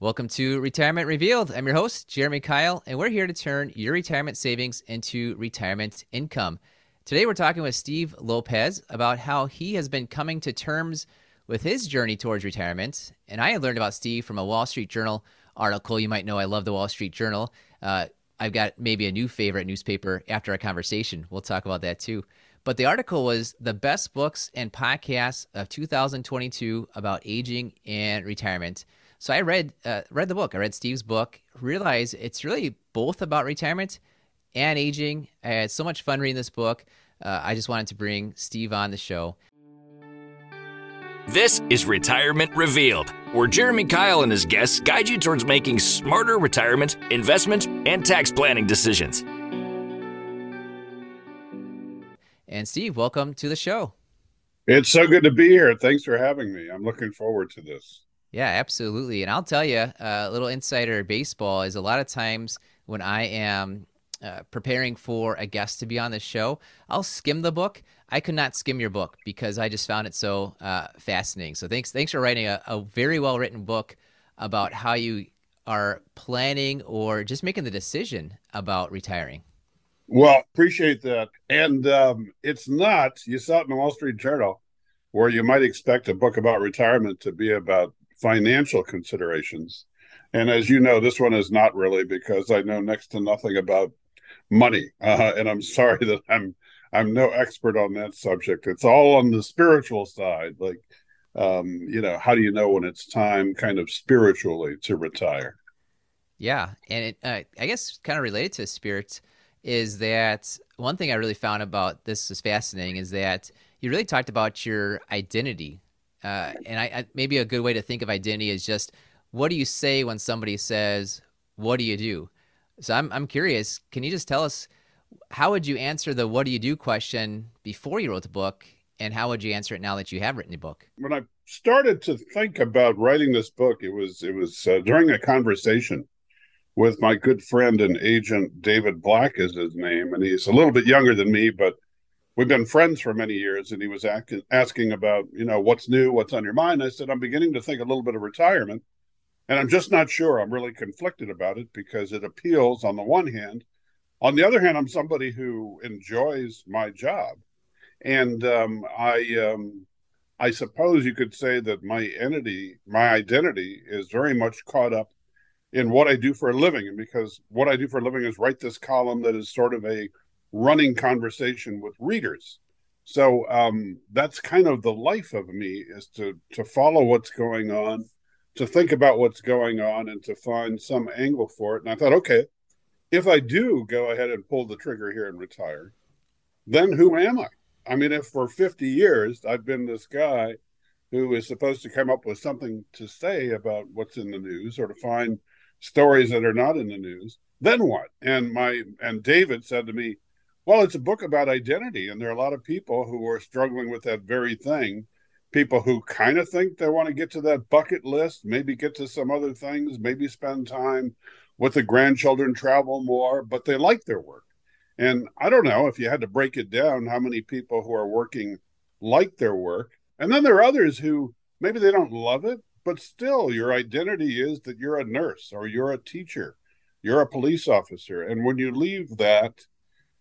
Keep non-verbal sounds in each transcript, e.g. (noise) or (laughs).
Welcome to Retirement Revealed. I'm your host, Jeremy Keil, and we're here to turn your retirement savings into retirement income. Today, we're talking with Steve Lopez about how he has been coming to terms with his journey towards retirement. And I had learned about Steve from a Wall Street Journal article. You might know I love the Wall Street Journal. Uh, I've got maybe a new favorite newspaper after our conversation. We'll talk about that too. But the article was the best books and podcasts of 2022 about aging and retirement. So I read uh, read the book. I read Steve's book. Realized it's really both about retirement and aging. I had so much fun reading this book. Uh, I just wanted to bring Steve on the show. This is Retirement Revealed, where Jeremy Keil and his guests guide you towards making smarter retirement, investment, and tax planning decisions. And Steve, welcome to the show. It's so good to be here. Thanks for having me. I'm looking forward to this. Yeah, absolutely. And I'll tell you, uh, a little insider baseball is a lot of times when I am uh, preparing for a guest to be on the show, I'll skim the book. I could not skim your book because I just found it so uh, fascinating. So thanks, thanks for writing a, a very well written book about how you are planning or just making the decision about retiring. Well, appreciate that. And um, it's not, you saw it in the Wall Street Journal, where you might expect a book about retirement to be about financial considerations. And as you know, this one is not really because I know next to nothing about money, uh, and I'm sorry that I'm I'm no expert on that subject. It's all on the spiritual side, like um, you know, how do you know when it's time, kind of spiritually, to retire? Yeah, and it, uh, I guess kind of related to spirits is that one thing I really found about this is fascinating is that you really talked about your identity uh, and I, I, maybe a good way to think of identity is just what do you say when somebody says, "What do you do?" So I'm I'm curious. Can you just tell us how would you answer the "What do you do?" question before you wrote the book, and how would you answer it now that you have written the book? When I started to think about writing this book, it was it was uh, during a conversation with my good friend and agent David Black is his name, and he's a little bit younger than me, but we've been friends for many years and he was asking, asking about you know what's new what's on your mind. I said i'm beginning to think a little bit of retirement and i'm just not sure i'm really conflicted about it because it appeals on the one hand. On the other hand i'm somebody who enjoys my job and um, i um, i suppose you could say that my entity my identity is very much caught up in what i do for a living and because what i do for a living is write this column that is sort of a running conversation with readers. So um, that's kind of the life of me is to to follow what's going on, to think about what's going on, and to find some angle for it. And I thought, okay, if I do go ahead and pull the trigger here and retire, then who am I? I mean, if for 50 years I've been this guy who is supposed to come up with something to say about what's in the news or to find stories that are not in the news, then what? And my and David said to me, well, it's a book about identity, and there are a lot of people who are struggling with that very thing. People who kind of think they want to get to that bucket list, maybe get to some other things, maybe spend time with the grandchildren, travel more, but they like their work. And I don't know if you had to break it down, how many people who are working like their work. And then there are others who maybe they don't love it, but still your identity is that you're a nurse or you're a teacher, you're a police officer. And when you leave that,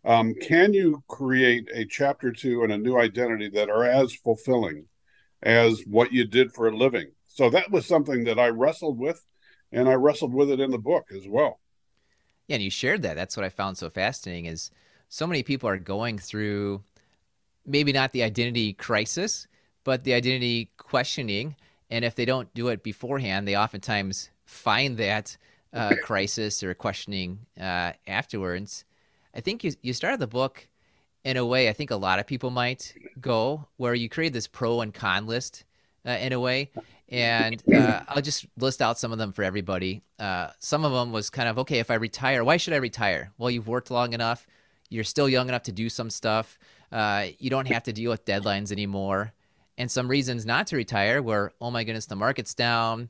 um, can you create a chapter two and a new identity that are as fulfilling as what you did for a living? So that was something that I wrestled with, and I wrestled with it in the book as well. Yeah, and you shared that. That's what I found so fascinating is so many people are going through maybe not the identity crisis, but the identity questioning. And if they don't do it beforehand, they oftentimes find that uh, (clears throat) crisis or questioning uh, afterwards. I think you you started the book in a way I think a lot of people might go where you create this pro and con list uh, in a way. And uh, (clears throat) I'll just list out some of them for everybody. Uh, some of them was kind of okay. If I retire, why should I retire? Well, you've worked long enough. You're still young enough to do some stuff. Uh, you don't have to deal with deadlines anymore. And some reasons not to retire were, oh my goodness, the market's down.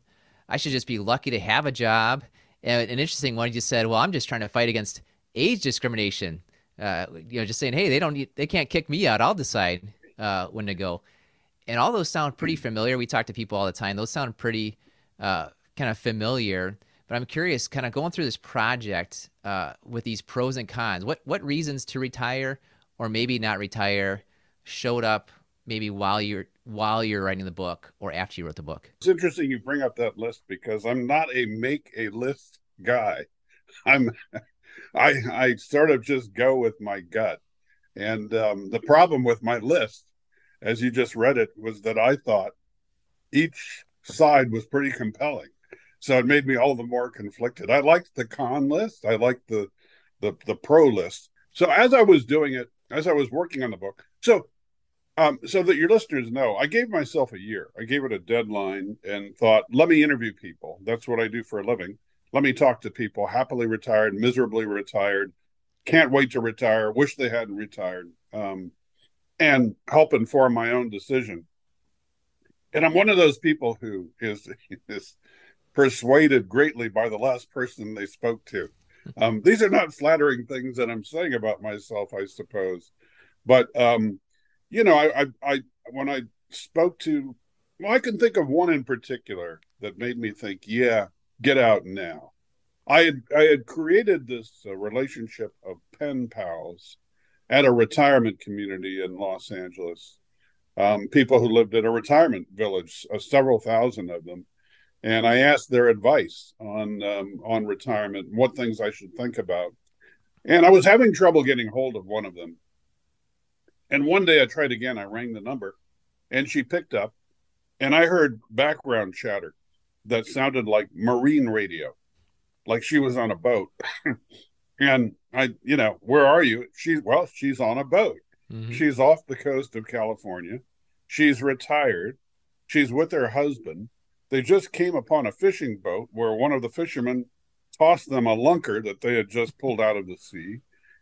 I should just be lucky to have a job. And an interesting one, you said, well, I'm just trying to fight against age discrimination. Uh, you know, just saying, hey, they don't need, they can't kick me out. I'll decide uh, when to go. And all those sound pretty familiar. We talk to people all the time. Those sound pretty uh, kind of familiar. But I'm curious, kind of going through this project uh, with these pros and cons. What what reasons to retire or maybe not retire showed up maybe while you're while you're writing the book or after you wrote the book? It's interesting you bring up that list because I'm not a make a list guy. I'm I I sort of just go with my gut. And um, the problem with my list, as you just read it, was that I thought each side was pretty compelling. So it made me all the more conflicted. I liked the con list. I liked the the the pro list. So as I was doing it, as I was working on the book, so um, so that your listeners know, I gave myself a year. I gave it a deadline and thought, let me interview people. That's what I do for a living. Let me talk to people. Happily retired, miserably retired, can't wait to retire, wish they hadn't retired, um, and help inform my own decision. And I'm one of those people who is (laughs) is persuaded greatly by the last person they spoke to. Um, these are not flattering things that I'm saying about myself, I suppose, but um, you know, I, I, I, when I spoke to, well, I can think of one in particular that made me think, yeah, get out now. I had, I had created this uh, relationship of pen pals at a retirement community in Los Angeles. Um, people who lived at a retirement village, uh, several thousand of them, and I asked their advice on um, on retirement, what things I should think about. And I was having trouble getting hold of one of them, and one day I tried again. I rang the number and she picked up, and I heard background chatter that sounded like marine radio, like she was on a boat. (laughs) and I, you know, where are you? She's, well, she's on a boat. Mm-hmm. She's off the coast of California. She's retired. She's with her husband. They just came upon a fishing boat where one of the fishermen tossed them a lunker that they had just pulled out of the sea.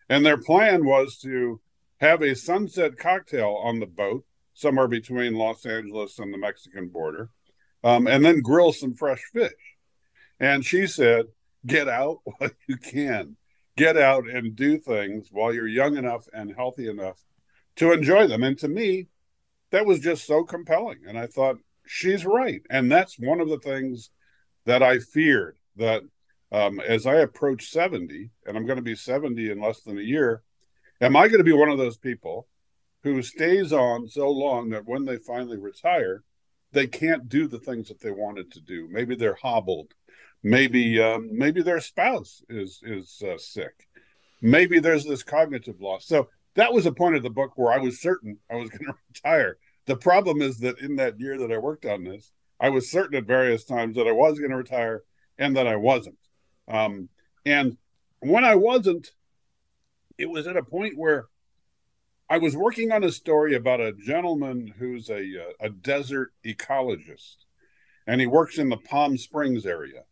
And their plan was to have a sunset cocktail on the boat somewhere between Los Angeles and the Mexican border, um, and then grill some fresh fish. And she said, Get out (laughs) while you can. Get out and do things while you're young enough and healthy enough to enjoy them. And to me, that was just so compelling. And I thought, she's right. And that's one of the things that I feared that um, as I approach 70, and I'm going to be 70 in less than a year, Am I going to be one of those people who stays on so long that when they finally retire, they can't do the things that they wanted to do? Maybe they're hobbled. Maybe um, maybe their spouse is is uh, sick. Maybe there's this cognitive loss. So that was a point of the book where I was certain I was (laughs) going to retire. The problem is that in that year that I worked on this, I was certain at various times that I was going to retire and that I wasn't. Um, and when I wasn't, it was at a point where I was working on a story about a gentleman who's a uh, a desert ecologist, and he works in the Palm Springs area,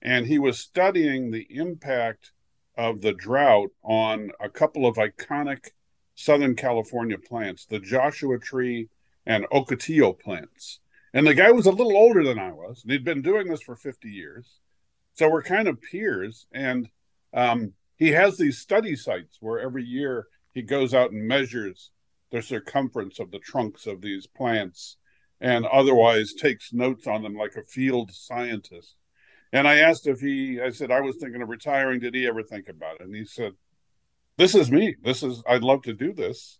and he was studying the impact of the drought on a couple of iconic Southern California plants, the Joshua tree and Ocotillo plants. And the guy was a little older than I was, and he'd been doing this for 50 years. So we're kind of peers. And um, he has these study sites where every year he goes out and measures the circumference of the trunks of these plants and otherwise takes notes on them like a field scientist. And I asked if he, I said, I was thinking of retiring. Did he ever think about it? And he said, This is me. This is, I'd love to do this.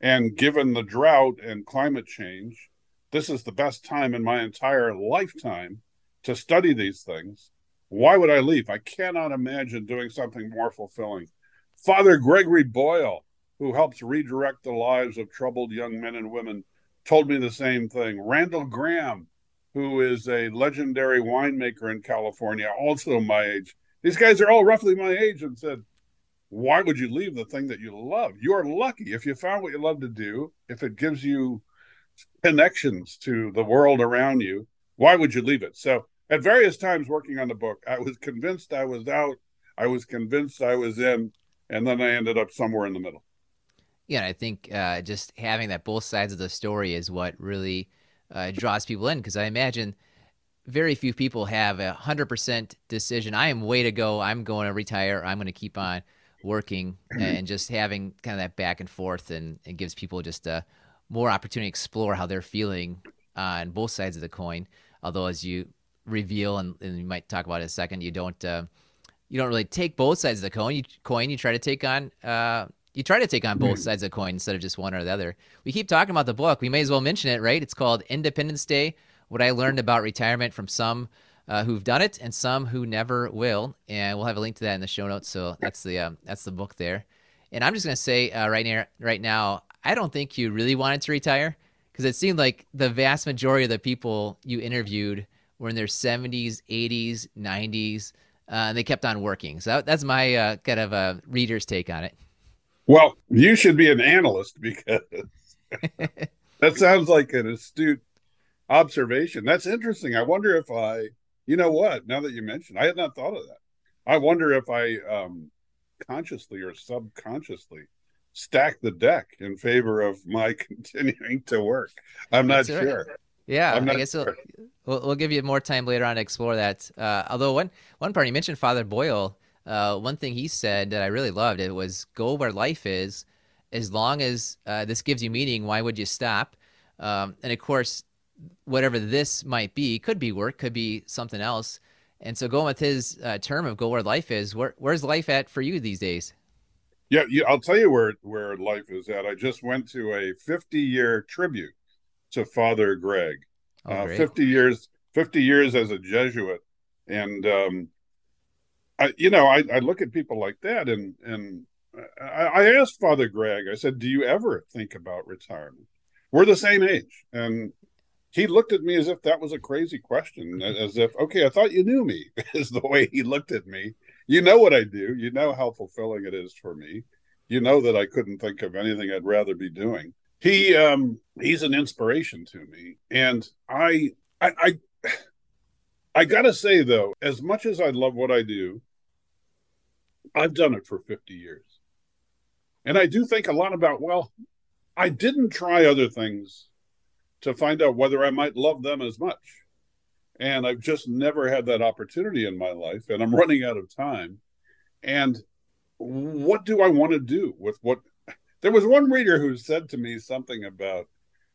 And given the drought and climate change, this is the best time in my entire lifetime to study these things. Why would I leave? I cannot imagine doing something more fulfilling. Father Gregory Boyle, who helps redirect the lives of troubled young men and women, told me the same thing. Randall Grahm, who is a legendary winemaker in California, also my age. These guys are all roughly my age and said, Why would you leave the thing that you love? You're lucky if you found what you love to do, if it gives you connections to the world around you, why would you leave it? So at various times working on the book, I was convinced I was out, I was convinced I was in, and then I ended up somewhere in the middle. Yeah, I think uh, just having that both sides of the story is what really uh, draws people in because I imagine very few people have a hundred percent decision. I am way to go. I'm going to retire. I'm going to keep on working, and just having kind of that back and forth, and it gives people just a more opportunity to explore how they're feeling on both sides of the coin. Although, as you reveal, and, and you might talk about it in a second. You don't uh, you don't really take both sides of the coin. You coin you try to take on uh, you try to take on both sides of the coin instead of just one or the other. We keep talking about the book. We may as well mention it, right? It's called Independence Day: What I Learned About Retirement from Some uh, who've done it and some who never will. And we'll have a link to that in the show notes. So that's the um, that's the book there. And I'm just gonna say uh, right now, right now, I don't think you really wanted to retire because it seemed like the vast majority of the people you interviewed were in their 70s, 80s, 90s, uh, and they kept on working. So that's my uh, kind of a reader's take on it. Well, you should be an analyst because (laughs) that sounds like an astute observation. That's interesting. I wonder if I, you know what, now that you mentioned, I had not thought of that. I wonder if I um, consciously or subconsciously stack the deck in favor of my (laughs) continuing to work. I'm not That's sure. Right. Yeah, I guess sure. we'll, we'll, give you more time later on to explore that. Uh, although one one part you mentioned Father Boyle, uh, one thing he said that I really loved it was go where life is. As long as uh, this gives you meaning, why would you stop? Um, and of course, whatever this might be, could be work, could be something else. And so, going with his uh, term of go where life is, where, where's life at for you these days? Yeah, yeah, I'll tell you where where life is at. I just went to a 50 year tribute to Father Greg. Oh, uh, 50 years 50 years as a Jesuit, and um, I, you know, I, I look at people like that, and and I, I asked Father Greg. I said, "Do you ever think about retirement?" We're the same age, and he looked at me as if that was a crazy question, as if, okay, I thought you knew me, (laughs) is the way he looked at me. You know what I do. You know how fulfilling it is for me. You know that I couldn't think of anything I'd rather be doing. He um he's an inspiration to me. And I I I, (sighs) I gotta say though, as much as I love what I do, I've done it for 50 years. And I do think a lot about, well, I didn't try other things to find out whether I might love them as much. And I've just never had that opportunity in my life, and I'm running out of time. And what do I want to do with what? There was one reader who said to me something about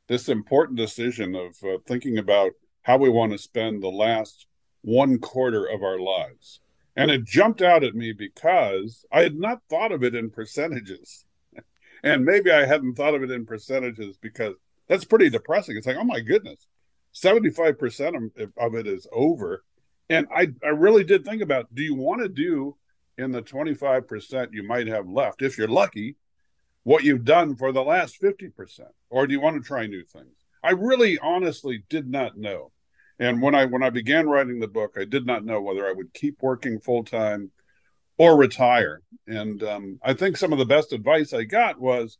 this important decision of uh, thinking about how we want to spend the last one quarter of our lives. And it jumped out at me because I had not thought of it in percentages. (laughs) and maybe I hadn't thought of it in percentages because that's pretty depressing. It's like, oh my goodness, 75% of it is over. And I, I really did think about do you want to do in the 25% you might have left, if you're lucky, what you've done for the last 50%? Or do you want to try new things? I really honestly did not know. And when I when I began writing the book, I did not know whether I would keep working full time or retire. And um, I think some of the best advice I got was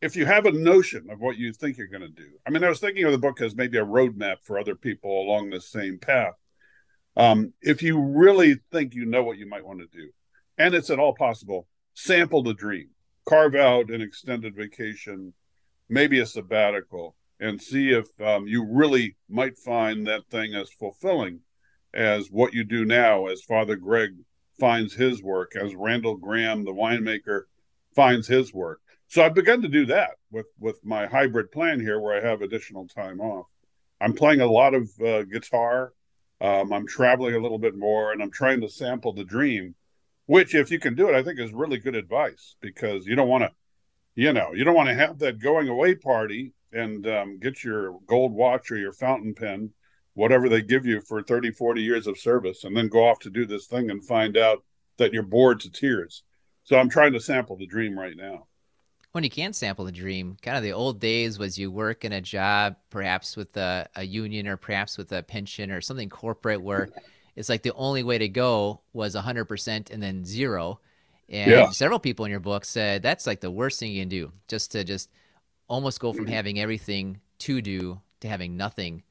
if you have a notion of what you think you're going to do, I mean, I was thinking of the book as maybe a roadmap for other people along the same path. Um, if you really think you know what you might want to do, and it's at all possible, sample the dream, carve out an extended vacation, maybe a sabbatical, and see if um, you really might find that thing as fulfilling as what you do now, as Father Greg finds his work, as Randall Grahm, the winemaker, finds his work so I've begun to do that with with my hybrid plan here, where I have additional time off. I'm playing a lot of uh, guitar. Um, I'm traveling a little bit more, and I'm trying to sample the dream. Which, if you can do it, I think is really good advice because you don't want to, you know, you don't want to have that going away party and um, get your gold watch or your fountain pen, whatever they give you for 30, 40 years of service, and then go off to do this thing and find out that you're bored to tears. So I'm trying to sample the dream right now when you can sample the dream, kind of the old days was you work in a job, perhaps with a, a union or perhaps with a pension or something corporate where (laughs) it's like the only way to go was 100% and then zero. And yeah. several people in your book said that's like the worst thing you can do, just to just almost go from having everything to do to having nothing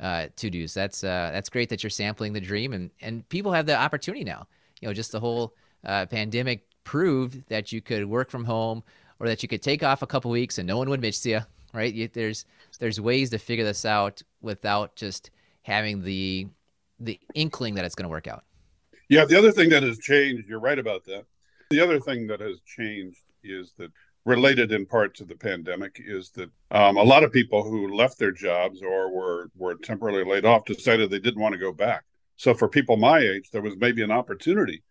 uh, to do. So that's uh, that's great that you're sampling the dream, and and people have the opportunity now. You know, just the whole uh, pandemic proved that you could work from home, or that you could take off a couple weeks and no one would miss you, right? You, there's there's ways to figure this out without just having the the inkling that it's going to work out. Yeah, the other thing that has changed, you're right about that. The other thing that has changed is that related in part to the pandemic is that um, a lot of people who left their jobs or were were temporarily laid off decided they didn't want to go back. So for people my age, there was maybe an opportunity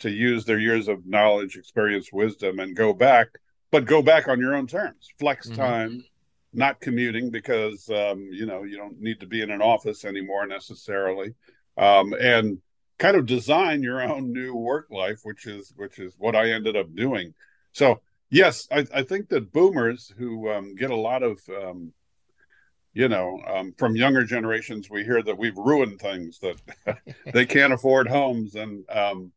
to use their years of knowledge, experience, wisdom, and go back, but go back on your own terms, flex mm-hmm. time, not commuting because um, you know you don't need to be in an office anymore necessarily, um, and kind of design your own new work life, which is which is what I ended up doing. So yes, I, I think that boomers who um, get a lot of um, you know um, from younger generations, we hear that we've ruined things that (laughs) they can't afford homes and um,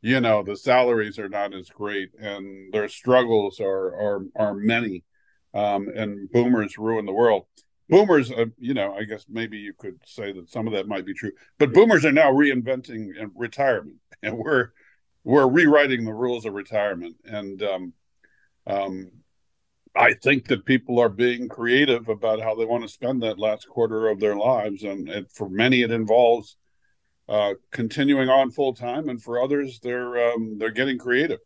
you know the salaries are not as great and their struggles are are are many um, and boomers ruin the world. Boomers, uh, you know, I guess maybe you could say that some of that might be true, but boomers are now reinventing retirement, (laughs) and we're we're rewriting the rules of retirement. And um, I think that people are being creative about how they want to spend that last quarter of their lives, and, and for many, it involves uh, continuing on full time, and for others, they're um, they're getting creative.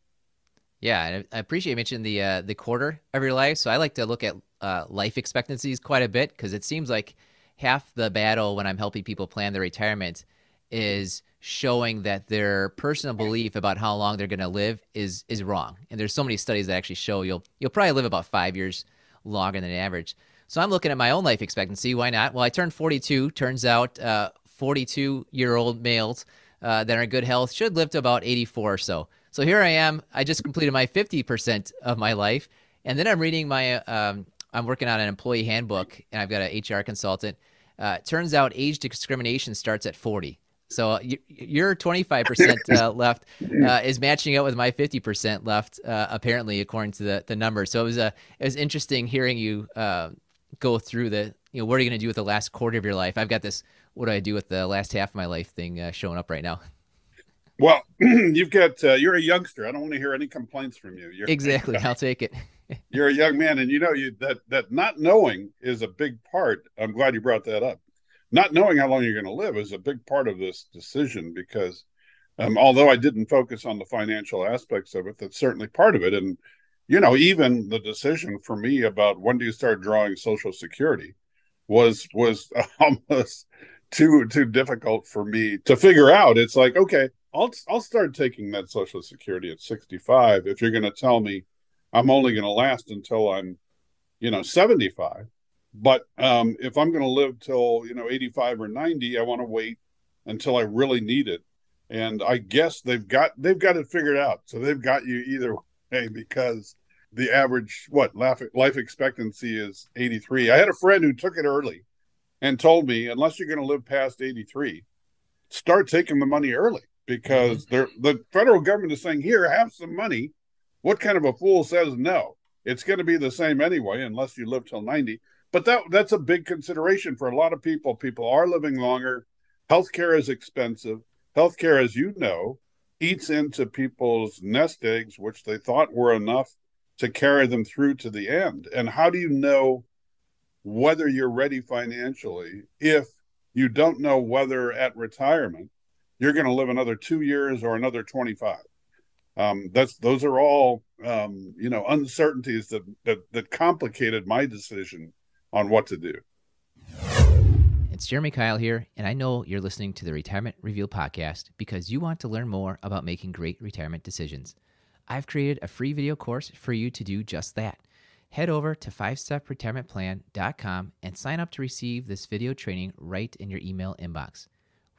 Yeah, and I appreciate you mentioning the uh, the quarter of your life. So I like to look at uh, life expectancies quite a bit because it seems like half the battle when I'm helping people plan their retirement is showing that their personal belief about how long they're going to live is is wrong. And there's so many studies that actually show you'll you'll probably live about five years longer than average. So I'm looking at my own life expectancy. Why not? Well, I turned 42. Turns out, uh, 42 year old males uh, that are in good health should live to about 84 or so. So here I am. I just completed my 50% of my life. And then I'm reading my, um, I'm working on an employee handbook and I've got an HR consultant. Uh, turns out age discrimination starts at 40. So your 25% uh, left uh, is matching up with my 50% left, uh, apparently, according to the, the numbers. So it was, uh, it was interesting hearing you uh, go through the, you know, what are you going to do with the last quarter of your life? I've got this, what do I do with the last half of my life thing uh, showing up right now. Well, (clears throat) you've got uh, you're a youngster. I don't want to hear any complaints from you. You're, exactly, (laughs) I'll take it. you're a young man, and you know you that that not knowing is a big part. I'm glad you brought that up. Not knowing how long you're going to live is a big part of this decision because, um, although I didn't focus on the financial aspects of it, that's certainly part of it. And you know, even the decision for me about when do you start drawing Social Security was was (laughs) almost too too difficult for me to figure out. It's like okay I'll I'll start taking that Social Security at 65 if you're going to tell me I'm only going to last until I'm, you know, 75. But um, if I'm going to live till you know 85 or 90, I want to wait until I really need it. And I guess they've got they've got it figured out. So they've got you either way because the average what life expectancy is 83. I had a friend who took it early and told me unless you're going to live past 83, start taking the money early because mm-hmm. the federal government is saying, here, have some money. What kind of a fool says no? It's going to be the same anyway, unless you live till 90. But that that's a big consideration for a lot of people. People are living longer. Healthcare is expensive. Healthcare, as you know, eats into people's nest eggs, which they thought were enough to carry them through to the end. And how do you know whether you're ready financially if you don't know whether at retirement you're going to live another two years or another 25 um, that's those are all um, you know uncertainties that, that that complicated my decision on what to do. It's jeremy keil here and i know you're listening to the retirement reveal podcast because you want to learn more about making great retirement decisions. I've created a free video course for you to do just that. Head over to 5stepretirementplan.com and sign up to receive this video training right in your email inbox.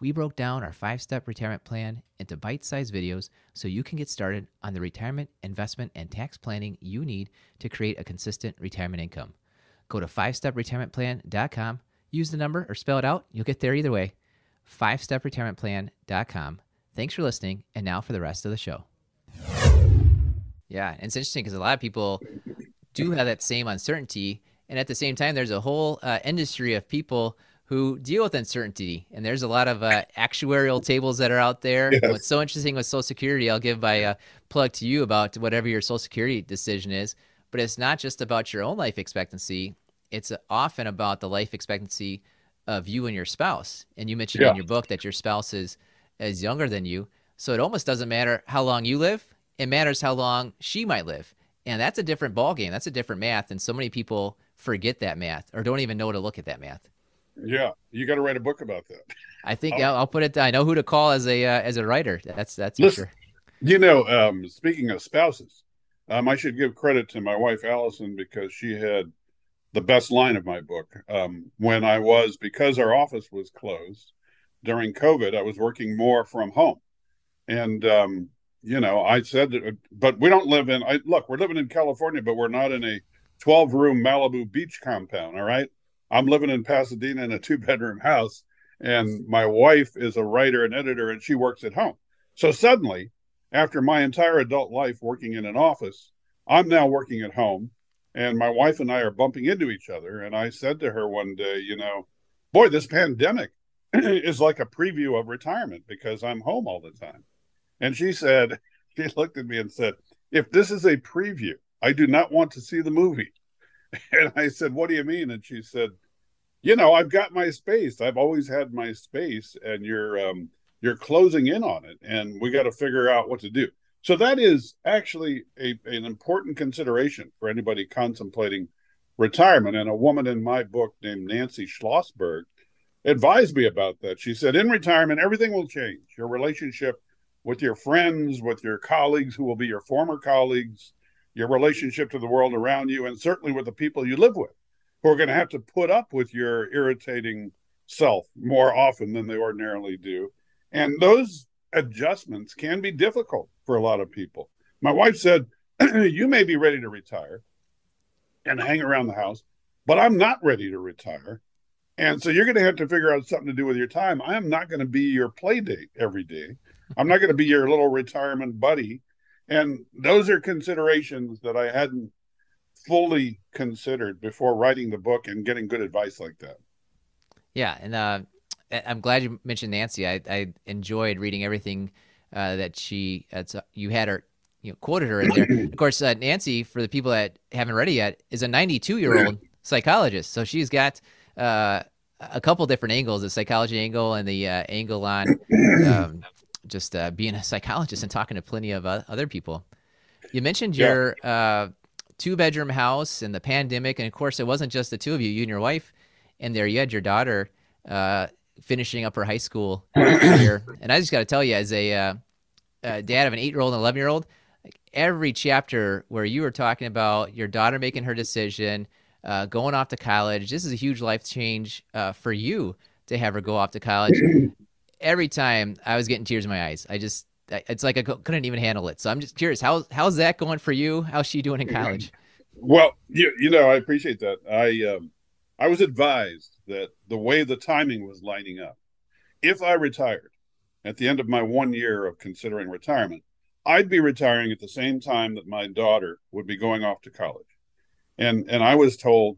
We broke down our five step retirement plan into bite sized videos so you can get started on the retirement, investment, and tax planning you need to create a consistent retirement income. Go to 5stepretirementplan.com, use the number or spell it out, you'll get there either way. 5stepretirementplan.com. Thanks for listening, and now for the rest of the show. Yeah, it's interesting because a lot of people do have that same uncertainty, and at the same time, there's a whole uh, industry of people who deal with uncertainty. And there's a lot of uh, actuarial tables that are out there. Yes. What's so interesting with Social Security, I'll give my uh, plug to you about whatever your Social Security decision is. But it's not just about your own life expectancy. It's often about the life expectancy of you and your spouse. And you mentioned yeah. in your book that your spouse is is younger than you. So it almost doesn't matter how long you live. It matters how long she might live. and that's a different ball game. That's a different math, and so many people forget that math or don't even know to look at that math. Yeah, you got to write a book about that. I think I'll, I'll, put it. I know who to call as a uh, as a writer. That's that's Listen, sure. You know, um, speaking of spouses, um, I should give credit to my wife Allison because she had the best line of my book. Um, when I was because our office was closed during COVID, I was working more from home, and um, you know, I said, that, but we don't live in. I look, we're living in California, but we're not in a twelve room Malibu beach compound. All right, I'm living in Pasadena in a two bedroom house, and my wife is a writer and editor, and she works at home. So suddenly, after my entire adult life working in an office, I'm now working at home and my wife and I are bumping into each other. And I said to her one day, you know, boy, this pandemic (clears throat) is like a preview of retirement because I'm home all the time. And she said, (laughs) she looked at me and said, if this is a preview, I do not want to see the movie. (laughs) And I said, what do you mean? And she said, you know, I've got my space. I've always had my space and you're, um, you're closing in on it and we got to figure out what to do. So that is actually a, an important consideration for anybody contemplating retirement. And a woman in my book named Nancy Schlossberg advised me about that. She said, in retirement, everything will change. Your relationship with your friends, with your colleagues who will be your former colleagues, your relationship to the world around you, and certainly with the people you live with, who are going to have to put up with your irritating self more often than they ordinarily do. And those adjustments can be difficult for a lot of people. My wife said, (clears throat) You may be ready to retire and hang around the house, but I'm not ready to retire. And so you're going to have to figure out something to do with your time. I am not going to be your play date every day. I'm not going to be your little retirement buddy. And those are considerations that I hadn't fully considered before writing the book and getting good advice like that. Yeah. And uh, I'm glad you mentioned Nancy. I, I enjoyed reading everything uh, that she uh, you had her you know quoted her in there. (clears throat) of course, uh, Nancy, for the people that haven't read it yet, is a 92 year old (clears throat) psychologist. So she's got uh, a couple different angles: the psychology angle and the uh, angle on um, just uh, being a psychologist and talking to plenty of other people. You mentioned yeah. your two bedroom house and the pandemic, and of course, it wasn't just the two of you, you and your wife. And there, you had your daughter finishing up her high school career. (clears throat) And I just got to tell you, as a, uh, uh, dad of an eight year old and 11 year old, like every chapter where you were talking about your daughter making her decision, uh, going off to college, this is a huge life change uh, for you to have her go off to college. (clears throat) every time I was getting tears in my eyes. I just, it's like I couldn't even handle it. So I'm just curious, how, how's that going for you? How's she doing in college? Well, you, you know, I appreciate that. I, um, I was advised that the way the timing was lining up, if I retired at the end of my one year of considering retirement, I'd be retiring at the same time that my daughter would be going off to college. And and I was told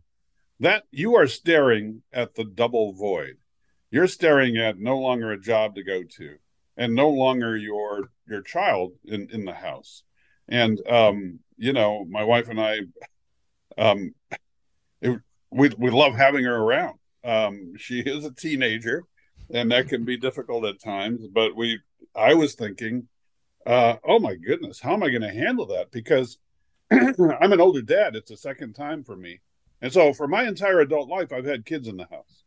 that you are staring at the double void. You're staring at no longer a job to go to and no longer your your child in, in the house. And um, you know, my wife and I um we we love having her around. Um, she is a teenager, and that can be difficult at times. But we, I was thinking, uh, oh my goodness, how am I going to handle that? Because (clears throat) I'm an older dad. It's the second time for me, and so for my entire adult life, I've had kids in the house,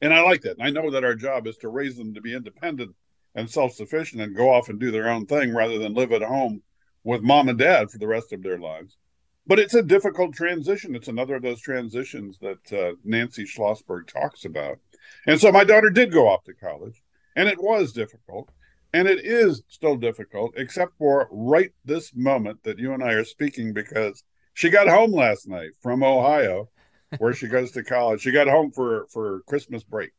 and I like that. And I know that our job is to raise them to be independent and self-sufficient and go off and do their own thing rather than live at home with mom and dad for the rest of their lives but it's a difficult transition. It's another of those transitions that uh, Nancy Schlossberg talks about. And so my daughter did go off to college, and it was difficult, and it is still difficult, except for right this moment that you and I are speaking, because she got home last night from Ohio, where she goes to college. She got home for for Christmas break,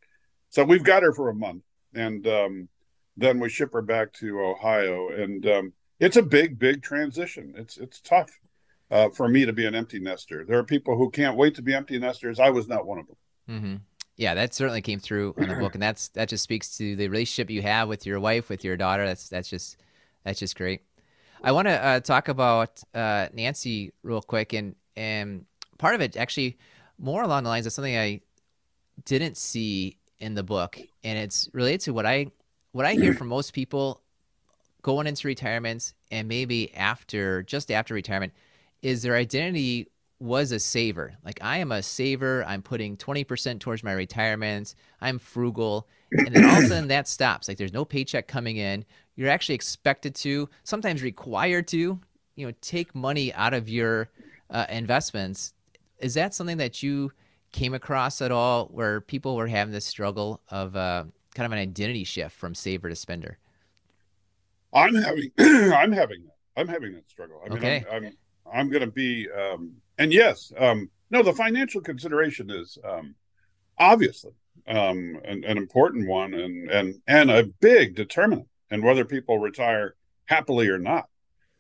so we've got her for a month, and um, then we ship her back to Ohio, and um, it's a big, big transition. It's it's tough uh, for me to be an empty nester. There are people who can't wait to be empty nesters. I was not one of them. Mm-hmm. Yeah, that certainly came through in the book, and that's that just speaks to the relationship you have with your wife, with your daughter. That's that's just that's just great. I want to uh, talk about uh, Nancy real quick, and and part of it actually more along the lines of something I didn't see in the book, and it's related to what I what I hear from most people going into retirement and maybe after, just after retirement, is their identity was a saver. Like I am a saver. I'm putting 20% towards my retirement. I'm frugal. And then all of a sudden that stops. Like there's no paycheck coming in. You're actually expected to, sometimes required to, you know, take money out of your uh, investments. Is that something that you came across at all where people were having this struggle of uh, kind of an identity shift from saver to spender? I'm having, (clears throat) I'm having that. I'm having that struggle. I mean, okay. I'm, I'm, I'm going to be, um, and yes, um, no, the financial consideration is um, obviously um, an, an, important one and, and, and a big determinant in whether people retire happily or not.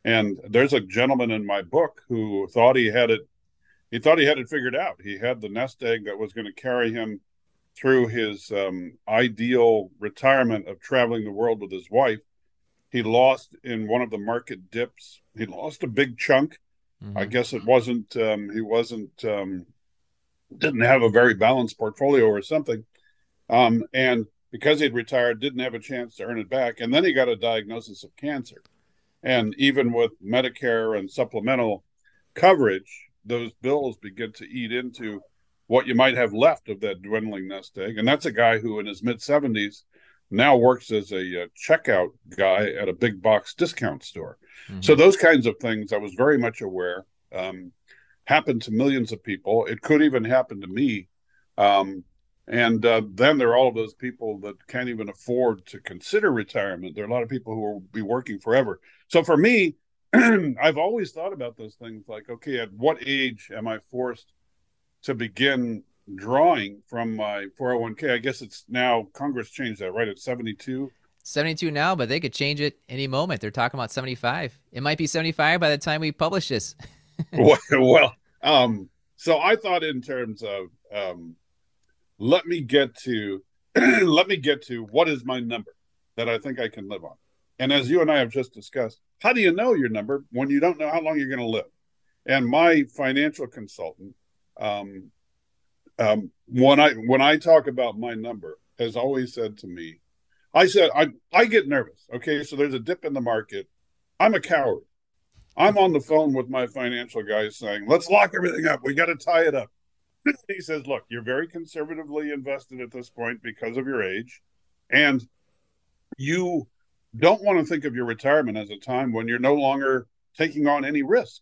And there's a gentleman in my book who thought he had it, he thought he had it figured out. He had the nest egg that was going to carry him through his um, ideal retirement of traveling the world with his wife. He lost in one of the market dips. He lost a big chunk Mm-hmm. I guess it wasn't um, he wasn't um, didn't have a very balanced portfolio or something, um, and because he'd retired, didn't have a chance to earn it back, and then he got a diagnosis of cancer, and even with Medicare and supplemental coverage, those bills begin to eat into what you might have left of that dwindling nest egg, and that's a guy who in his mid seventies now works as a uh, checkout guy at a big box discount store. Mm-hmm. So those kinds of things I was very much aware um, happen to millions of people. It could even happen to me. Um, and uh, then there are all of those people that can't even afford to consider retirement. There are a lot of people who will be working forever. So for me, (clears throat) I've always thought about those things like, okay, at what age am I forced to begin drawing from my 401k. I guess it's now Congress changed that, right? It's 72. 72 now, but they could change it any moment. They're talking about 75. It might be 75 by the time we publish this. (laughs) (laughs) well, well, um, so I thought in terms of um, let me get to (clears throat) let me get to what is my number that I think I can live on. And as you and I have just discussed, how do you know your number when you don't know how long you're going to live? And my financial consultant um, um, when I when I talk about my number, has always said to me, I said I I get nervous. Okay, so there's a dip in the market. I'm a coward. I'm on the phone with my financial guys saying, "Let's lock everything up. We got to tie it up." (laughs) he says, "Look, you're very conservatively invested at this point because of your age, and you don't want to think of your retirement as a time when you're no longer taking on any risk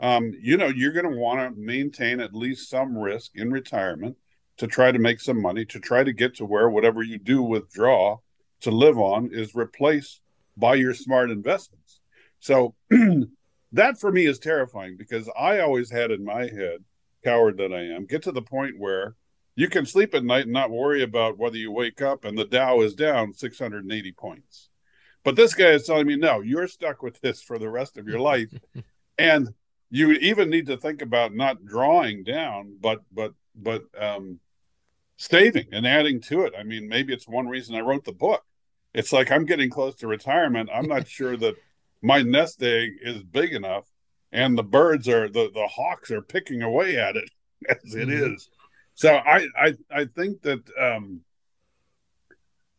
um, you know, you're going to want to maintain at least some risk in retirement to try to make some money, to try to get to where whatever you do withdraw to live on is replaced by your smart investments. So (clears throat) that for me is terrifying because I always had in my head, coward that I am, get to the point where you can sleep at night and not worry about whether you wake up and the Dow is down 680 points. But this guy is telling me, no, you're stuck with this for the rest of your life. (laughs) and you even need to think about not drawing down, but but but um, saving and adding to it. I mean, maybe it's one reason I wrote the book. It's like I'm getting close to retirement. I'm not (laughs) sure that my nest egg is big enough, and the birds are the the hawks are picking away at it (laughs) as it mm-hmm. is. So I I I think that um,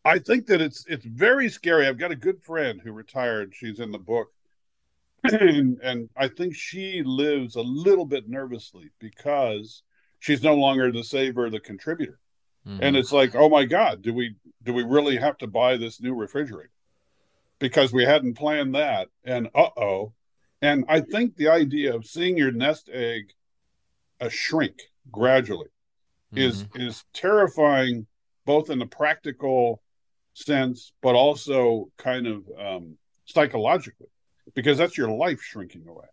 I think that it's it's very scary. I've got a good friend who retired. She's in the book, and, and I think she lives a little bit nervously because she's no longer the saver, the contributor. Mm-hmm. And it's like, oh my God, do we do we really have to buy this new refrigerator? Because we hadn't planned that. And uh oh. And I think the idea of seeing your nest egg a shrink gradually mm-hmm. is is terrifying both in the practical sense, but also kind of um, psychologically because that's your life shrinking away.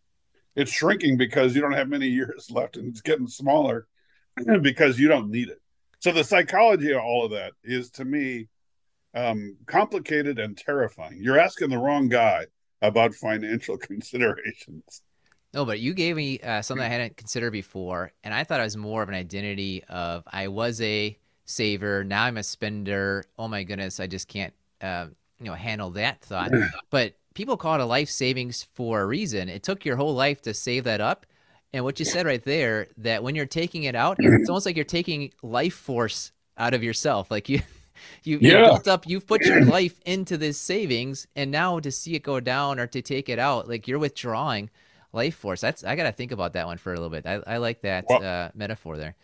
It's shrinking because you don't have many (laughs) years left and it's getting smaller (clears throat) because you don't need it. So the psychology of all of that is to me um, complicated and terrifying. You're asking the wrong guy about financial (laughs) considerations. No, but you gave me uh, something I hadn't considered before, and I thought it was more of an identity of I was a saver, now I'm a spender. Oh my goodness, I just can't, uh, you know, handle that thought. (clears throat) but people call it a life savings for a reason. It took your whole life to save that up. And what you said right there, that when you're taking it out, it's (clears throat) almost like you're taking life force out of yourself. Like you, (laughs) you, you yeah. built up, you've put your (clears throat) life into this savings, and now to see it go down or to take it out, like you're withdrawing life force. That's I got to think about that one for a little bit. I, I like that well, uh, metaphor there.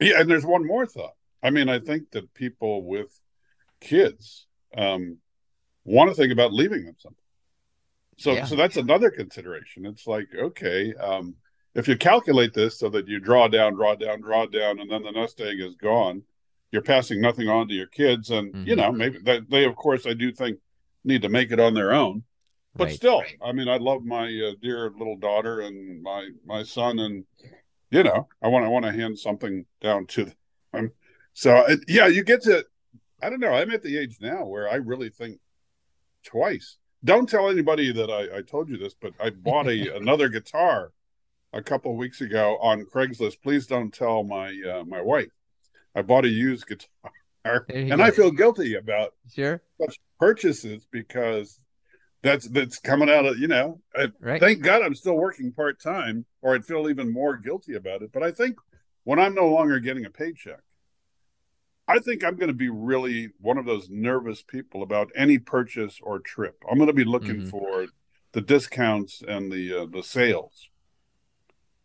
Yeah, and there's one more thought. I mean, I think that people with kids um, want to think about leaving them something. So, yeah. so that's another consideration. It's like, okay, um, if you calculate this so that you draw down, draw down, draw down, and then the nest egg is gone, you're passing nothing on to your kids, and mm-hmm. you know, maybe that they, of course, I do think need to make it on their own. But right, still, right. I mean, I love my uh, dear little daughter and my my son, and you know, I want I want to hand something down to them. So it, yeah, you get to. I don't know. I'm at the age now where I really think twice. Don't tell anybody that I, I told you this, but I bought a (laughs) another guitar a couple of weeks ago on Craigslist. Please don't tell my uh, my wife. I bought a used guitar, and go. I feel guilty about sure such purchases because that's that's coming out of you know. I, right. Thank God I'm still working part time, or I'd feel even more guilty about it. But I think when I'm no longer getting a paycheck, I think I'm going to be really one of those nervous people about any purchase or trip. I'm going to be looking mm-hmm. for the discounts and the uh, the sales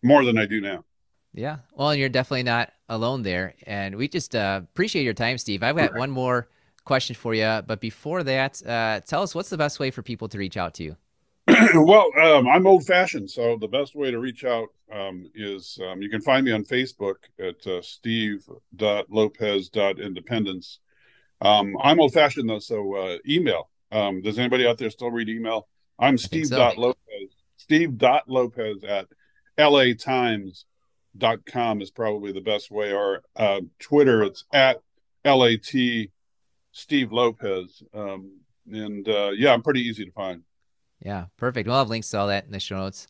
more than I do now. Yeah, well, you're definitely not alone there, and we just uh, appreciate your time, Steve. I've got one more question for you, but before that, uh, tell us what's the best way for people to reach out to you. (clears throat) well, um, I'm old fashioned, so the best way to reach out um, is um, you can find me on Facebook at uh, steve.lopez.independence. Um, I'm old fashioned though, so uh, email. Um, does anybody out there still read email? I'm steve.lopez, so. steve.lopez at latimes.com is probably the best way, or uh, Twitter, it's at LAT Steve Lopez. Um, and uh, yeah, I'm pretty easy to find. Yeah, perfect. We'll have links to all that in the show notes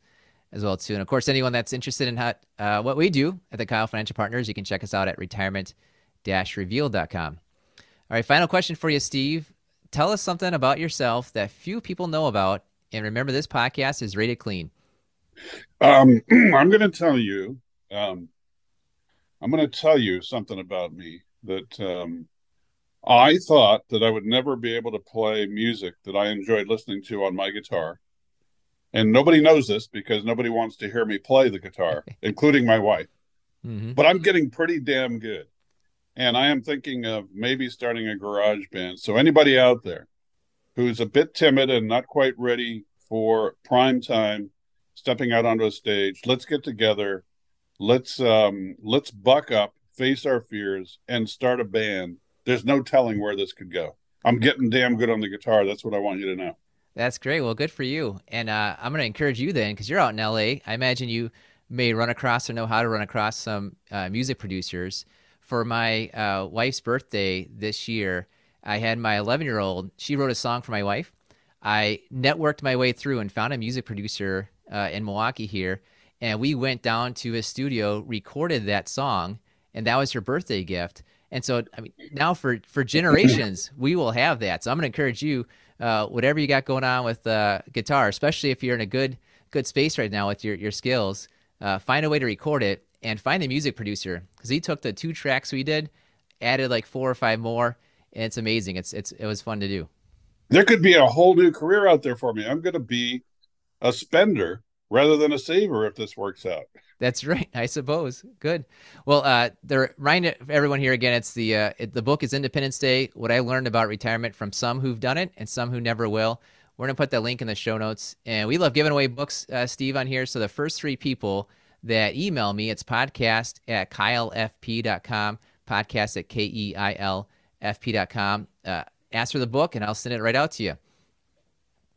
as well too. And of course, anyone that's interested in how, uh, what we do at the Keil Financial Partners, you can check us out at retirement-revealed.com. All right, final question for you, Steve. Tell us something about yourself that few people know about. And remember, this podcast is rated clean. Um, (clears throat) I'm going to tell you. Um, I'm going to tell you something about me that um, I thought that I would never be able to play music that I enjoyed listening to on my guitar. And nobody knows this because nobody wants to hear me play the guitar, (laughs) including my wife. Mm-hmm. But I'm getting pretty damn good. And I am thinking of maybe starting a garage band. So, anybody out there who's a bit timid and not quite ready for prime time, stepping out onto a stage, let's get together. Let's um, let's buck up, face our fears, and start a band there's no telling where this could go. I'm getting damn good on the guitar. That's what I want you to know. That's great. Well, good for you. And uh, I'm going to encourage you then, because you're out in LA. I imagine you may run across or know how to run across some uh, music producers. For my uh, wife's birthday this year, I had my 11 year old. She wrote a song for my wife. I networked my way through and found a music producer uh, in Milwaukee here, and we went down to his studio, recorded that song, and that was her birthday gift. And so, I mean, now for for generations, we will have that. So I'm going to encourage you, uh, whatever you got going on with uh, guitar, especially if you're in a good good space right now with your your skills, uh, find a way to record it and find a music producer because he took the two tracks we did, added like four or five more, and it's amazing. It's it's it was fun to do. There could be a whole new career out there for me. I'm going to be a spender rather than a saver if this works out. That's (laughs) right, I suppose. Good. Well, uh, the remind everyone here again. It's the uh, it, the book is Independence Day. What I learned about retirement from some who've done it and some who never will. We're gonna put that link in the show notes. And we love giving away books, uh, Steve, on here. So the first three people that email me, it's podcast at keilfp.com, podcast at k e i l f p.com. Uh, ask for the book, and I'll send it right out to you.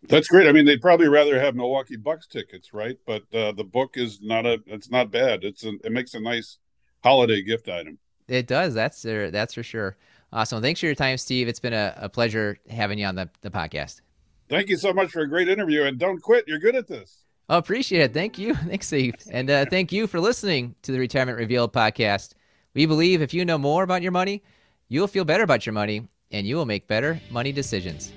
That's great. I mean, they'd probably rather have Milwaukee Bucks tickets, right? But uh, the book is not a. It's not bad. It's a, it makes a nice holiday gift item. It does. That's uh, that's for sure. Awesome. Thanks for your time, Steve. It's been a, a pleasure having you on the, the podcast. Thank you so much for a great interview, and don't quit. You're good at this. Oh, appreciate it. Thank you. (laughs) Thanks, Steve. And uh, thank you for listening to the Retirement Revealed podcast. We believe if you know more about your money, you'll feel better about your money, and you will make better money decisions.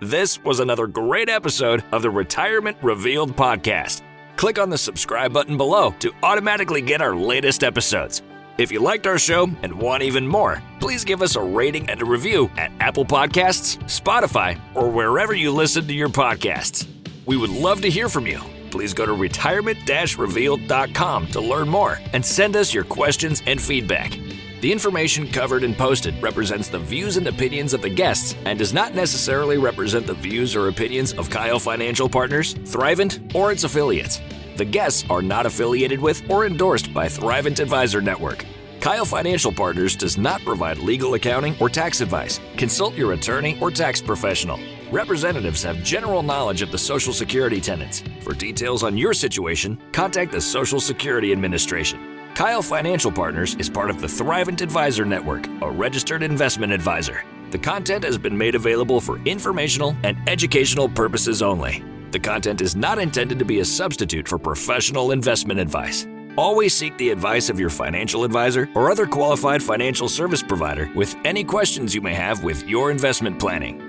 This was another great episode of the Retirement Revealed podcast. Click on the subscribe button below to automatically get our latest episodes. If you liked our show and want even more, please give us a rating and a review at Apple Podcasts, Spotify, or wherever you listen to your podcasts. We would love to hear from you. Please go to retirement revealed.com to learn more and send us your questions and feedback. The information covered and posted represents the views and opinions of the guests and does not necessarily represent the views or opinions of Keil Financial Partners, Thrivent, or its affiliates. The guests are not affiliated with or endorsed by Thrivent Advisor Network. Keil Financial Partners does not provide legal accounting or tax advice. Consult your attorney or tax professional. Representatives have general knowledge of the Social Security tenants. For details on your situation, contact the Social Security Administration. Keil Financial Partners is part of the Thrivent Advisor Network, a registered investment advisor. The content has been made available for informational and educational purposes only. The content is not intended to be a substitute for professional investment advice. Always seek the advice of your financial advisor or other qualified financial service provider with any questions you may have with your investment planning.